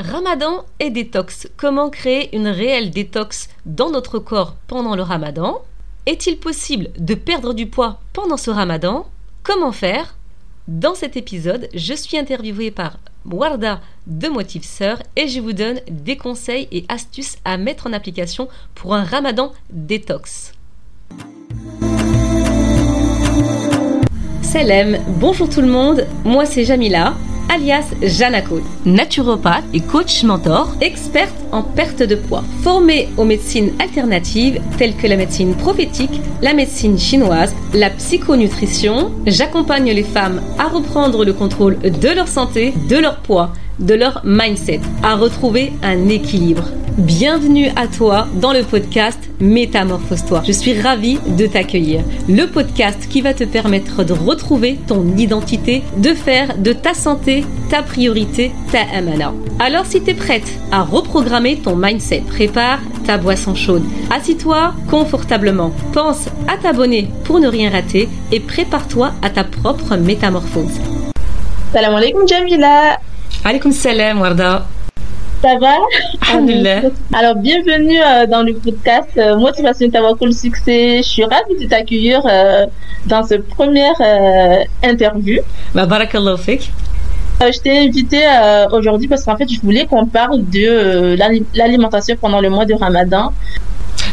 Ramadan et détox. Comment créer une réelle détox dans notre corps pendant le Ramadan? Est-il possible de perdre du poids pendant ce Ramadan? Comment faire? Dans cet épisode, je suis interviewée par Warda de Motive Sœur et je vous donne des conseils et astuces à mettre en application pour un Ramadan détox. Salam, bonjour tout le monde, moi c'est Jamila alias Janako, naturopathe et coach mentor, experte en perte de poids, formée aux médecines alternatives telles que la médecine prophétique, la médecine chinoise, la psychonutrition. J'accompagne les femmes à reprendre le contrôle de leur santé, de leur poids, de leur mindset, à retrouver un équilibre. Bienvenue à toi dans le podcast Métamorphose-toi. Je suis ravie de t'accueillir. Le podcast qui va te permettre de retrouver ton identité, de faire de ta santé ta priorité, ta amana. Alors si tu es prête à reprogrammer ton mindset, prépare ta boisson chaude. Assis-toi confortablement. Pense à t'abonner pour ne rien rater et prépare-toi à ta propre métamorphose. Salam alaikum Jamila. Alaikum salam Warda. Ça va? Alors, bienvenue euh, dans le podcast euh, Motivation le Succès. Je suis ravie de t'accueillir euh, dans cette première interview. Bah, barakallahu fik. je t'ai invité aujourd'hui parce qu'en fait, je voulais qu'on parle de l'alimentation pendant le mois de Ramadan.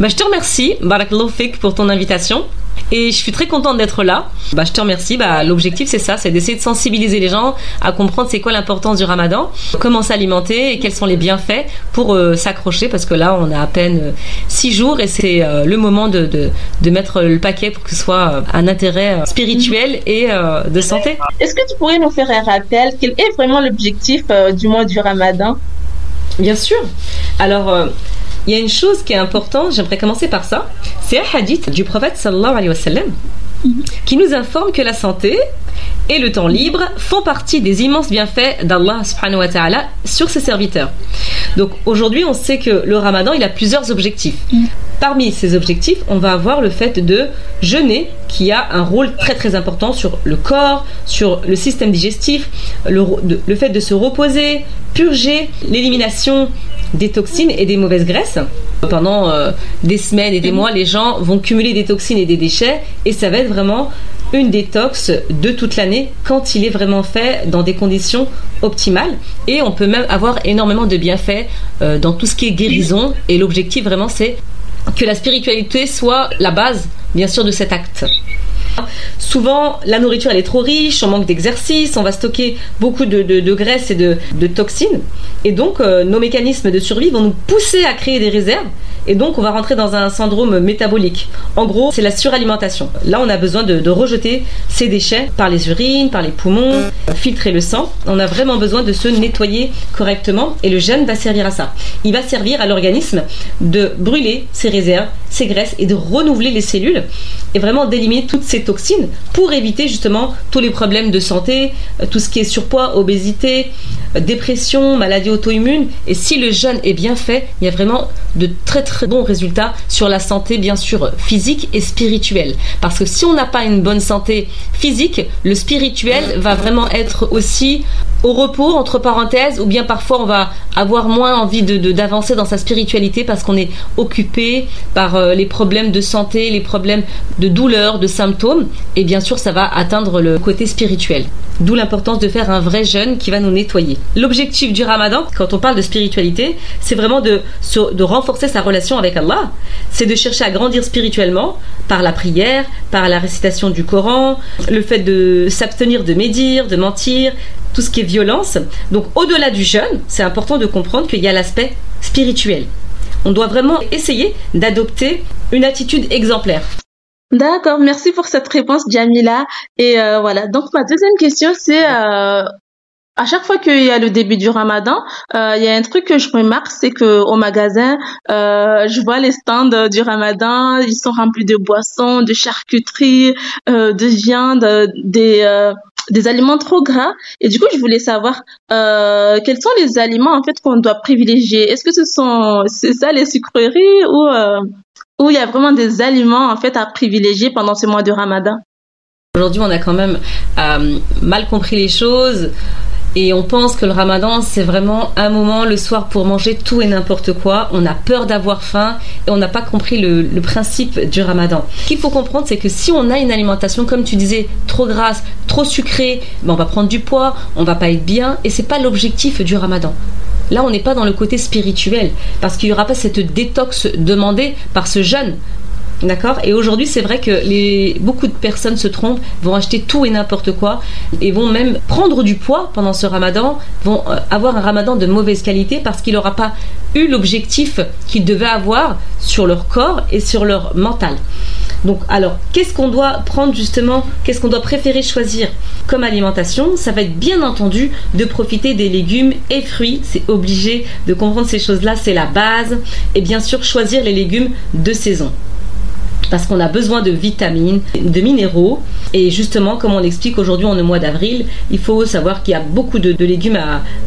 Bah, je te remercie, barakallahu fik, pour ton invitation. Et je suis très contente d'être là. Bah, je te remercie. Bah, L'objectif, c'est ça, c'est d'essayer de sensibiliser les gens à comprendre c'est quoi l'importance du ramadan, comment s'alimenter et quels sont les bienfaits pour euh, s'accrocher parce que là, on a à peine euh, six jours et c'est euh, le moment de, de, de, mettre le paquet pour que ce soit un intérêt spirituel et de santé. Est-ce que tu pourrais nous faire un rappel? Quel est vraiment l'objectif du mois du ramadan? Bien sûr. Alors, il y a une chose qui est importante, j'aimerais commencer par ça. C'est un hadith du prophète sallallahu alayhi wa sallam qui nous informe que la santé et le temps libre font partie des immenses bienfaits d'Allah subhanahu wa ta'ala sur ses serviteurs. Donc aujourd'hui, on sait que le ramadan, il a plusieurs objectifs. Parmi ces objectifs, on va avoir le fait de jeûner, qui a un rôle très très important sur le corps, sur le système digestif, le, fait de se reposer, purger, l'élimination des toxines et des mauvaises graisses. Pendant euh, des semaines et des mois, les gens vont cumuler des toxines et des déchets et ça va être vraiment une détox de toute l'année quand il est vraiment fait dans des conditions optimales. Et on peut même avoir énormément de bienfaits euh, dans tout ce qui est guérison. Et l'objectif vraiment, c'est que la spiritualité soit la base, bien sûr, de cet acte. Souvent, la nourriture elle est trop riche, on manque d'exercice, on va stocker beaucoup de, graisse et de, de, toxines. Et donc, euh, nos mécanismes de survie vont nous pousser à créer des réserves. Et donc, on va rentrer dans un syndrome métabolique. En gros, c'est la suralimentation. Là, on a besoin de, rejeter ces déchets par les urines, par les poumons, filtrer le sang. On a vraiment besoin de se nettoyer correctement. Et le jeûne va servir à ça. Il va servir à l'organisme de brûler ses réserves, ses graisses et de renouveler les cellules et vraiment d'éliminer toutes ces toxines pour éviter justement tous les problèmes de santé, euh, tout ce qui est surpoids, obésité, euh, dépression, maladie auto-immune. Et si le jeûne est bien fait, il y a vraiment de très très bons résultats sur la santé bien sûr physique et spirituelle. Parce que si on n'a pas une bonne santé physique, le spirituel va vraiment être aussi au repos, entre parenthèses, ou bien parfois on va avoir moins envie de, d'avancer dans sa spiritualité parce qu'on est occupé par euh, les problèmes de santé, les problèmes de douleur, de symptômes, et bien sûr ça va atteindre le côté spirituel. D'où l'importance de faire un vrai jeûne qui va nous nettoyer. L'objectif du ramadan, quand on parle de spiritualité, c'est vraiment de, de renforcer sa relation avec Allah. C'est de chercher à grandir spirituellement par la prière, par la récitation du Coran, le fait de s'abstenir de médire, de mentir, tout ce qui est violence. Donc au-delà du jeûne, c'est important de comprendre qu'il y a l'aspect spirituel. On doit vraiment essayer d'adopter une attitude exemplaire. D'accord, merci pour cette réponse, Jamila. Et euh, voilà, donc ma deuxième question, c'est euh, à chaque fois qu'il y a le début du Ramadan, euh, il y a un truc que je remarque, c'est que au magasin, je vois les stands du Ramadan, ils sont remplis de boissons, de charcuterie, de viande, des des aliments trop gras. Et du coup, je voulais savoir euh, quels sont les aliments en fait qu'on doit privilégier? Est-ce que ce sont c'est ça les sucreries ou euh, ou il y a vraiment des aliments en fait à privilégier pendant ce mois de Ramadan? Aujourd'hui, on a quand même euh, mal compris les choses Et on pense que le ramadan, c'est vraiment un moment le soir pour manger tout et n'importe quoi. On a peur d'avoir faim et on n'a pas compris le, principe du ramadan. Ce qu'il faut comprendre, c'est que si on a une alimentation, comme tu disais, trop grasse, trop sucrée, ben on va prendre du poids, on va pas être bien et c'est pas l'objectif du ramadan. Là, on n'est pas dans le côté spirituel parce qu'il n'y aura pas cette détox demandée par ce jeûne. D'accord Et aujourd'hui, c'est vrai que les, beaucoup de personnes se trompent, vont acheter tout et n'importe quoi et vont même prendre du poids pendant ce ramadan, vont euh, avoir un ramadan de mauvaise qualité parce qu'il n'aura pas eu l'objectif qu'ils devaient avoir sur leur corps et sur leur mental. Donc, alors, qu'est-ce qu'on doit prendre justement Qu'est-ce qu'on doit préférer choisir comme alimentation? Ça va être bien entendu de profiter des légumes et fruits. C'est obligé de comprendre ces choses-là, c'est la base. Et bien sûr, choisir les légumes de saison parce qu'on a besoin de vitamines, de minéraux. Et justement, comme on l'explique aujourd'hui, on est au mois d'avril, il faut savoir qu'il y a beaucoup de, légumes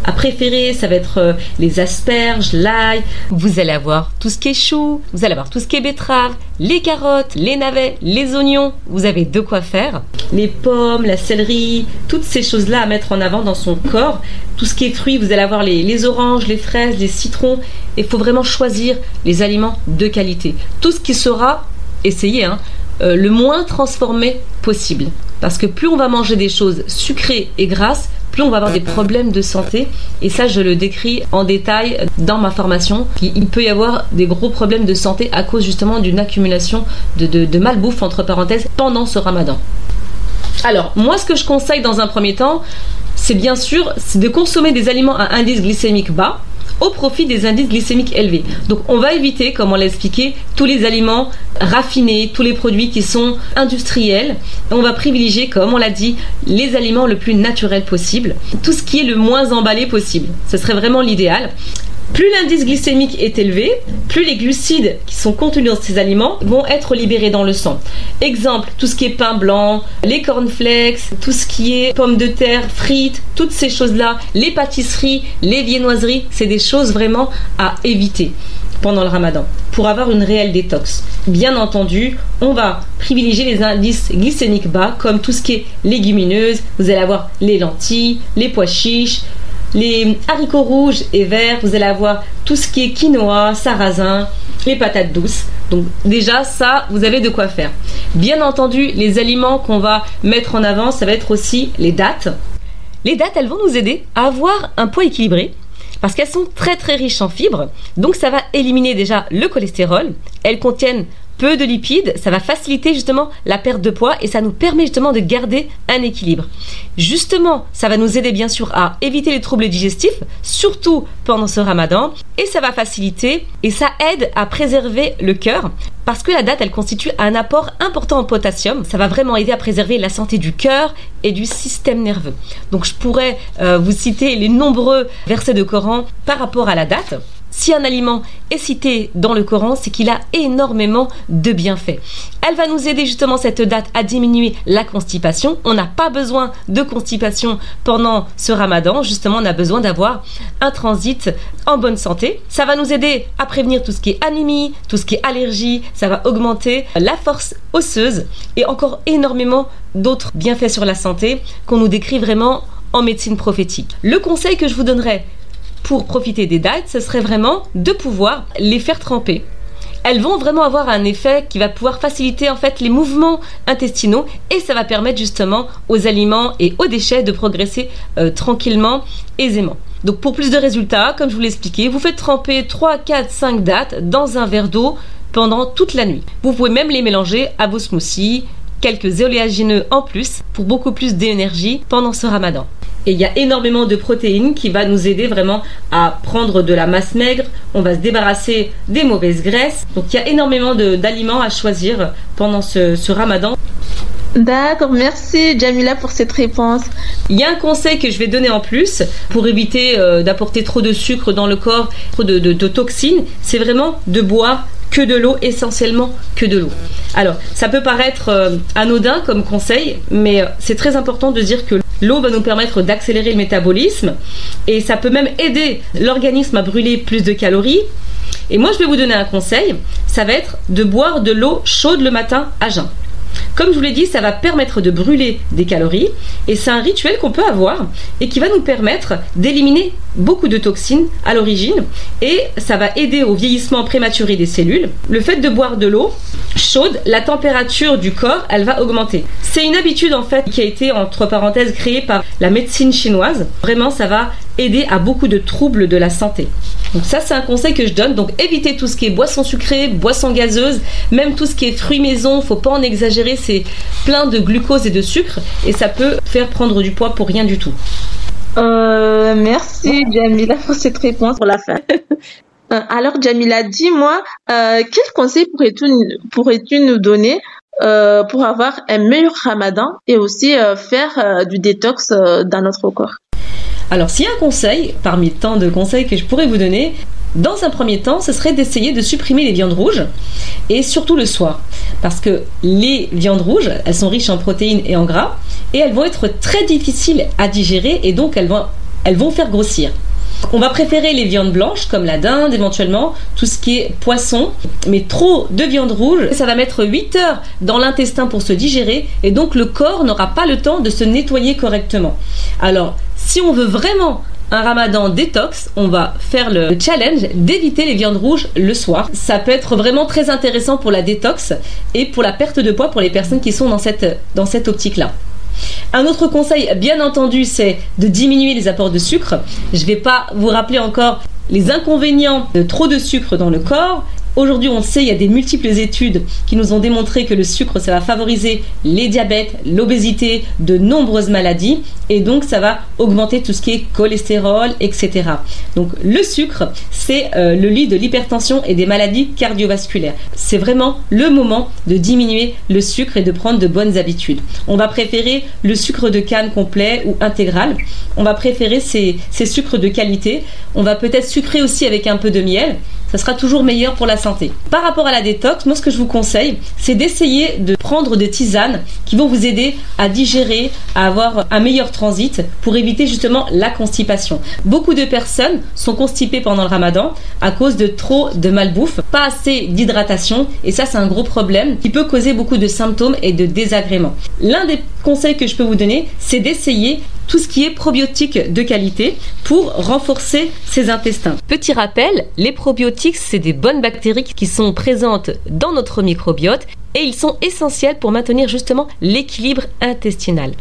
à, préférer. Ça va être euh, les asperges, l'ail. Vous allez avoir tout ce qui est chou, vous allez avoir tout ce qui est betterave, les carottes, les navets, les oignons. Vous avez de quoi faire. Les pommes, la céleri, toutes ces choses-là à mettre en avant dans son corps. Tout ce qui est fruits, vous allez avoir les, les oranges, les fraises, les citrons. Il faut vraiment choisir les aliments de qualité. Tout ce qui sera essayer, hein, euh, le moins transformé possible. Parce que plus on va manger des choses sucrées et grasses, plus on va avoir des problèmes de santé. Et ça, je le décris en détail dans ma formation. Il peut y avoir des gros problèmes de santé à cause justement d'une accumulation de, de malbouffe, entre parenthèses, pendant ce ramadan. Alors, moi, ce que je conseille dans un premier temps, c'est bien sûr de consommer des aliments à indice glycémique bas au profit des indices glycémiques élevés. Donc on va éviter, comme on l'a expliqué, tous les aliments raffinés, tous les produits qui sont industriels. On va privilégier, comme on l'a dit, les aliments le plus naturels possible, tout ce qui est le moins emballé possible. Ce serait vraiment l'idéal. Plus l'indice glycémique est élevé, plus les glucides qui sont contenus dans ces aliments vont être libérés dans le sang. Exemple, tout ce qui est pain blanc, les cornflakes, tout ce qui est pommes de terre, frites, toutes ces choses-là, les pâtisseries, les viennoiseries, c'est des choses vraiment à éviter pendant le ramadan pour avoir une réelle détox. Bien entendu, on va privilégier les indices glycémiques bas comme tout ce qui est légumineuse, vous allez avoir les lentilles, les pois chiches, les haricots rouges et verts, vous allez avoir tout ce qui est quinoa, sarrasin, les patates douces. Donc déjà ça, vous avez de quoi faire. Bien entendu, les aliments qu'on va mettre en avant, ça va être aussi les dates. Les dates, elles vont nous aider à avoir un poids équilibré parce qu'elles sont très très riches en fibres. Donc ça va éliminer déjà le cholestérol. Elles contiennent peu de lipides, ça va faciliter justement la perte de poids et ça nous permet justement de garder un équilibre. Justement, ça va nous aider bien sûr à éviter les troubles digestifs, surtout pendant ce ramadan, et ça va faciliter et ça aide à préserver le cœur parce que la date, elle constitue un apport important en potassium. Ça va vraiment aider à préserver la santé du cœur et du système nerveux. Donc je pourrais euh, vous citer les nombreux versets de Coran par rapport à la date. Si un aliment est cité dans le Coran, c'est qu'il a énormément de bienfaits. Elle va nous aider justement cette date à diminuer la constipation. On n'a pas besoin de constipation pendant ce ramadan. Justement, on a besoin d'avoir un transit en bonne santé. Ça va nous aider à prévenir tout ce qui est anémie, tout ce qui est allergie. Ça va augmenter la force osseuse et encore énormément d'autres bienfaits sur la santé qu'on nous décrit vraiment en médecine prophétique. Le conseil que je vous donnerais pour profiter des dates, ce serait vraiment de pouvoir les faire tremper. Elles vont vraiment avoir un effet qui va pouvoir faciliter en fait les mouvements intestinaux et ça va permettre justement aux aliments et aux déchets de progresser euh, tranquillement, aisément. Donc pour plus de résultats, comme je vous l'ai expliqué, vous faites tremper 3, 4, 5 dates dans un verre d'eau pendant toute la nuit. Vous pouvez même les mélanger à vos smoothies, quelques éoléagineux en plus pour beaucoup plus d'énergie pendant ce ramadan. Et il y a énormément de protéines qui va nous aider vraiment à prendre de la masse maigre. On va se débarrasser des mauvaises graisses. Donc il y a énormément d'aliments à choisir pendant ce, ramadan. D'accord, merci Jamila pour cette réponse. Il y a un conseil que je vais donner en plus pour éviter euh, d'apporter trop de sucre dans le corps, trop de, toxines, c'est vraiment de boire que de l'eau, essentiellement que de l'eau. Alors, ça peut paraître euh, anodin comme conseil, mais euh, c'est très important de dire que L'eau va nous permettre d'accélérer le métabolisme et ça peut même aider l'organisme à brûler plus de calories. Et moi, je vais vous donner un conseil, ça va être de boire de l'eau chaude le matin à jeun. Comme je vous l'ai dit, ça va permettre de brûler des calories et c'est un rituel qu'on peut avoir et qui va nous permettre d'éliminer beaucoup de toxines à l'origine et ça va aider au vieillissement prématuré des cellules. Le fait de boire de l'eau chaude, la température du corps, elle va augmenter. C'est une habitude en fait qui a été entre parenthèses créée par la médecine chinoise. Vraiment, ça va aider à beaucoup de troubles de la santé. Donc ça, c'est un conseil que je donne. Donc évitez tout ce qui est boisson sucrée, boisson gazeuse, même tout ce qui est fruits maison. Faut pas en exagérer. C'est plein de glucose et de sucre et ça peut faire prendre du poids pour rien du tout. Euh, merci Jamila pour cette réponse pour la fin. Euh, alors Jamila, dis-moi, euh, quel conseil pourrais-tu pourrais-tu nous donner euh, pour avoir un meilleur ramadan et aussi euh, faire du détox dans notre corps? Alors s'il y a un conseil, parmi tant de conseils que je pourrais vous donner, dans un premier temps, ce serait d'essayer de supprimer les viandes rouges et surtout le soir. Parce que les viandes rouges, elles sont riches en protéines et en gras et elles vont être très difficiles à digérer et donc elles vont, faire grossir. On va préférer les viandes blanches comme la dinde éventuellement, tout ce qui est poisson, mais trop de viande rouge, ça va mettre 8 heures dans l'intestin pour se digérer et donc le corps n'aura pas le temps de se nettoyer correctement. Alors, si on veut vraiment un ramadan détox, on va faire le challenge d'éviter les viandes rouges le soir. Ça peut être vraiment très intéressant pour la détox et pour la perte de poids pour les personnes qui sont dans cette, dans cette optique-là. Un autre conseil, bien entendu, c'est de diminuer les apports de sucre. Je ne vais pas vous rappeler encore les inconvénients de trop de sucre dans le corps Aujourd'hui, on sait, il y a des multiples études qui nous ont démontré que le sucre, ça va favoriser les diabètes, l'obésité, de nombreuses maladies, et donc ça va augmenter tout ce qui est cholestérol, etc. Donc le sucre, c'est euh, le lit de l'hypertension et des maladies cardiovasculaires. C'est vraiment le moment de diminuer le sucre et de prendre de bonnes habitudes. On va préférer le sucre de canne complet ou intégral. On va préférer ces, ces sucres de qualité. On va peut-être sucrer aussi avec un peu de miel ça sera toujours meilleur pour la santé. Par rapport à la détox, moi ce que je vous conseille, c'est d'essayer de prendre des tisanes qui vont vous aider à digérer, à avoir un meilleur transit pour éviter justement la constipation. Beaucoup de personnes sont constipées pendant le ramadan à cause de trop de malbouffe, pas assez d'hydratation et ça c'est un gros problème qui peut causer beaucoup de symptômes et de désagréments. L'un des conseils que je peux vous donner, c'est d'essayer tout ce qui est probiotiques de qualité pour renforcer ses intestins. Petit rappel, les probiotiques, c'est des bonnes bactéries qui sont présentes dans notre microbiote et ils sont essentiels pour maintenir justement l'équilibre intestinal.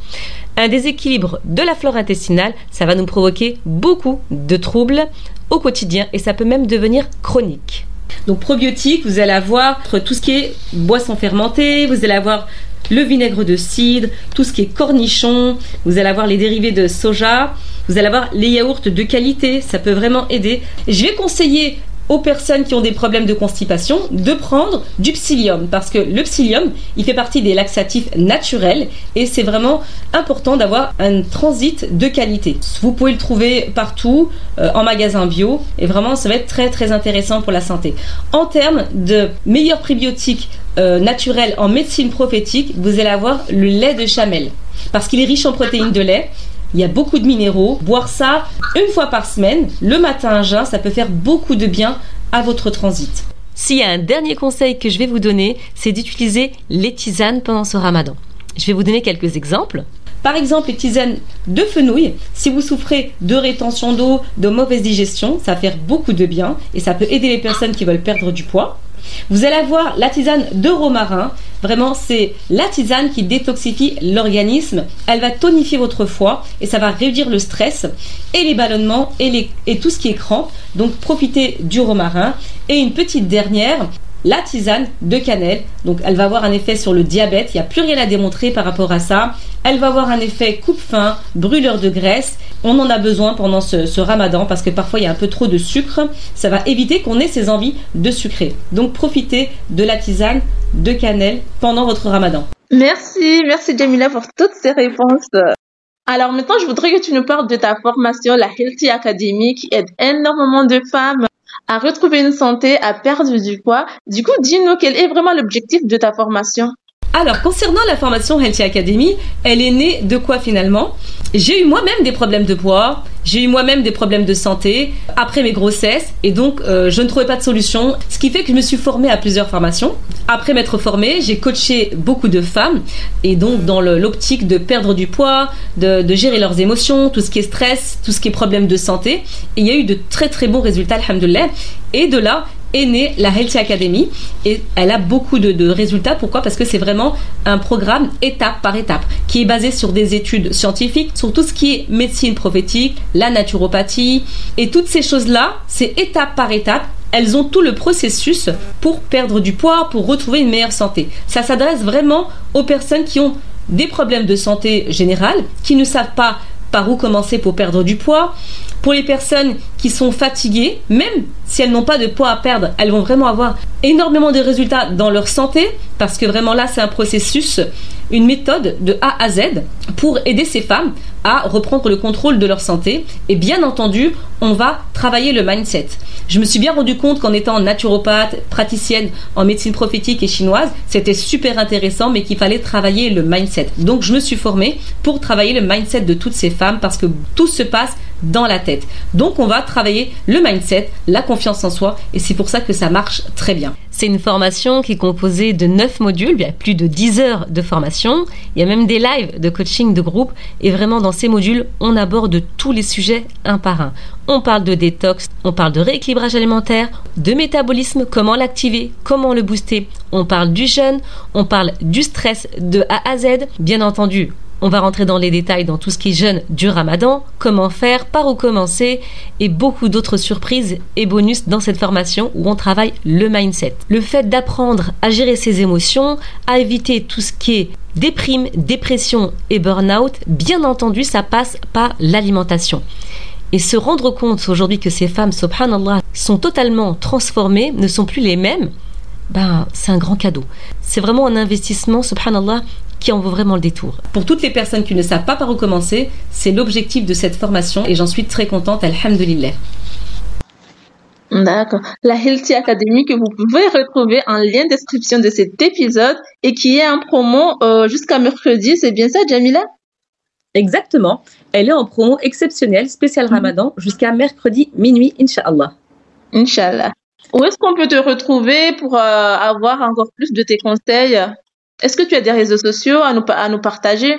Un déséquilibre de la flore intestinale, ça va nous provoquer beaucoup de troubles au quotidien et ça peut même devenir chronique. Donc probiotiques, vous allez avoir tout ce qui est boisson fermentée, vous allez avoir le vinaigre de cidre, tout ce qui est cornichon, vous allez avoir les dérivés de soja, vous allez avoir les yaourts de qualité, ça peut vraiment aider. Je vais conseiller aux personnes qui ont des problèmes de constipation de prendre du psyllium parce que le psyllium il fait partie des laxatifs naturels et c'est vraiment important d'avoir un transit de qualité. Vous pouvez le trouver partout euh, en magasin bio et vraiment ça va être très très intéressant pour la santé. En termes de meilleurs prébiotiques euh, naturels en médecine prophétique, vous allez avoir le lait de chamel parce qu'il est riche en protéines de lait il y a beaucoup de minéraux. Boire ça une fois par semaine, le matin à jeun, ça peut faire beaucoup de bien à votre transit. S'il y a un dernier conseil que je vais vous donner, c'est d'utiliser les tisanes pendant ce ramadan. Je vais vous donner quelques exemples. Par exemple, les tisanes de fenouil, si vous souffrez de rétention d'eau, de mauvaise digestion, ça va faire beaucoup de bien et ça peut aider les personnes qui veulent perdre du poids. Vous allez avoir la tisane de romarin. Vraiment, c'est la tisane qui détoxifie l'organisme. Elle va tonifier votre foie et ça va réduire le stress et les ballonnements et, tout ce qui est crampe. Donc, profitez du romarin. Et une petite dernière, la tisane de cannelle. Donc elle va avoir un effet sur le diabète, il n'y a plus rien à démontrer par rapport à ça. Elle va avoir un effet coupe-faim, brûleur de graisse. On en a besoin pendant ce, ramadan parce que parfois il y a un peu trop de sucre. Ça va éviter qu'on ait ces envies de sucrer. Donc profitez de la tisane de cannelle pendant votre ramadan. Merci, merci Jamila pour toutes ces réponses. Alors maintenant, je voudrais que tu nous parles de ta formation, la Healthy Academy, qui aide énormément de femmes à retrouver une santé, à perdre du poids. Du coup, dis-nous quel est vraiment l'objectif de ta formation alors, concernant la formation Healthy Academy, elle est née de quoi finalement? J'ai eu moi-même des problèmes de poids, j'ai eu moi-même des problèmes de santé après mes grossesses et donc euh, je ne trouvais pas de solution. Ce qui fait que je me suis formée à plusieurs formations. Après m'être formée, j'ai coaché beaucoup de femmes et donc dans l'optique de perdre du poids, de, gérer leurs émotions, tout ce qui est stress, tout ce qui est problème de santé. Et il y a eu de très très bons résultats, alhamdoulilah. Et de là, est née la Healthy Academy et elle a beaucoup de, résultats. Pourquoi? Parce que c'est vraiment un programme étape par étape qui est basé sur des études scientifiques, sur tout ce qui est médecine prophétique, la naturopathie et toutes ces choses-là, c'est étape par étape elles ont tout le processus pour perdre du poids, pour retrouver une meilleure santé. Ça s'adresse vraiment aux personnes qui ont des problèmes de santé générale, qui ne savent pas par où commencer pour perdre du poids. Pour les personnes qui sont fatiguées, même si elles n'ont pas de poids à perdre, elles vont vraiment avoir énormément de résultats dans leur santé, parce que vraiment là, c'est un processus, une méthode de A à Z pour aider ces femmes à reprendre le contrôle de leur santé. Et bien entendu, on va travailler le mindset. Je me suis bien rendu compte qu'en étant naturopathe, praticienne en médecine prophétique et chinoise, c'était super intéressant, mais qu'il fallait travailler le mindset. Donc je me suis formée pour travailler le mindset de toutes ces femmes parce que tout se passe dans la tête. Donc on va travailler le mindset, la confiance en soi et c'est pour ça que ça marche très bien. C'est une formation qui est composée de 9 modules, il y a plus de 10 heures de formation, il y a même des lives de coaching de groupe et vraiment dans ces modules, on aborde tous les sujets un par un. On parle de détox, on parle de rééquilibrage alimentaire, de métabolisme, comment l'activer, comment le booster. On parle du jeûne, on parle du stress de A à Z. Bien entendu, on va rentrer dans les détails dans tout ce qui est jeûne du ramadan, comment faire, par où commencer et beaucoup d'autres surprises et bonus dans cette formation où on travaille le mindset. Le fait d'apprendre à gérer ses émotions, à éviter tout ce qui est déprime, dépression et burn-out, bien entendu, ça passe par l'alimentation. Et se rendre compte aujourd'hui que ces femmes, subhanallah, sont totalement transformées, ne sont plus les mêmes, ben, c'est un grand cadeau. C'est vraiment un investissement, subhanallah, qui en vaut vraiment le détour. Pour toutes les personnes qui ne savent pas par où commencer, c'est l'objectif de cette formation et j'en suis très contente, alhamdulillah. D'accord. La Healthy Academy que vous pouvez retrouver en lien description de cet épisode et qui est en promo euh, jusqu'à mercredi, c'est bien ça, Jamila? Exactement. Elle est en promo exceptionnelle, spécial mhm. Ramadan, jusqu'à mercredi minuit, Inch'Allah. Inch'Allah. Où est-ce qu'on peut te retrouver pour euh, avoir encore plus de tes conseils? Est-ce que tu as des réseaux sociaux à nous, à nous partager?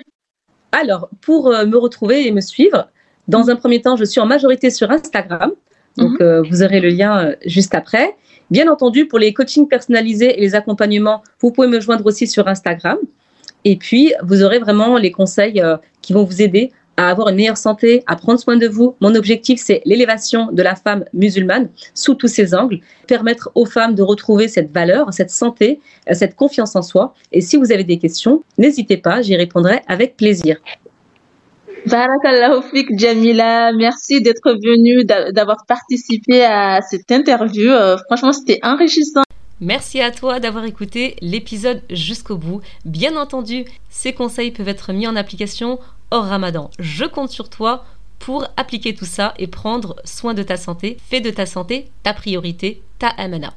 Alors, pour euh, me retrouver et me suivre, dans un premier temps, je suis en majorité sur Instagram. Donc, mhm. euh, vous aurez le lien euh, juste après. Bien entendu, pour les coachings personnalisés et les accompagnements, vous pouvez me joindre aussi sur Instagram. Et puis, vous aurez vraiment les conseils qui vont vous aider à avoir une meilleure santé, à prendre soin de vous. Mon objectif, c'est l'élévation de la femme musulmane sous tous ses angles, permettre aux femmes de retrouver cette valeur, cette santé, cette confiance en soi. Et si vous avez des questions, n'hésitez pas, j'y répondrai avec plaisir. Barakallahu fik Jamila, merci d'être venue, d'avoir participé à cette interview. Euh, franchement, c'était enrichissant. Merci à toi d'avoir écouté l'épisode jusqu'au bout. Bien entendu, ces conseils peuvent être mis en application hors ramadan. Je compte sur toi pour appliquer tout ça et prendre soin de ta santé. Fais de ta santé ta priorité, ta amana.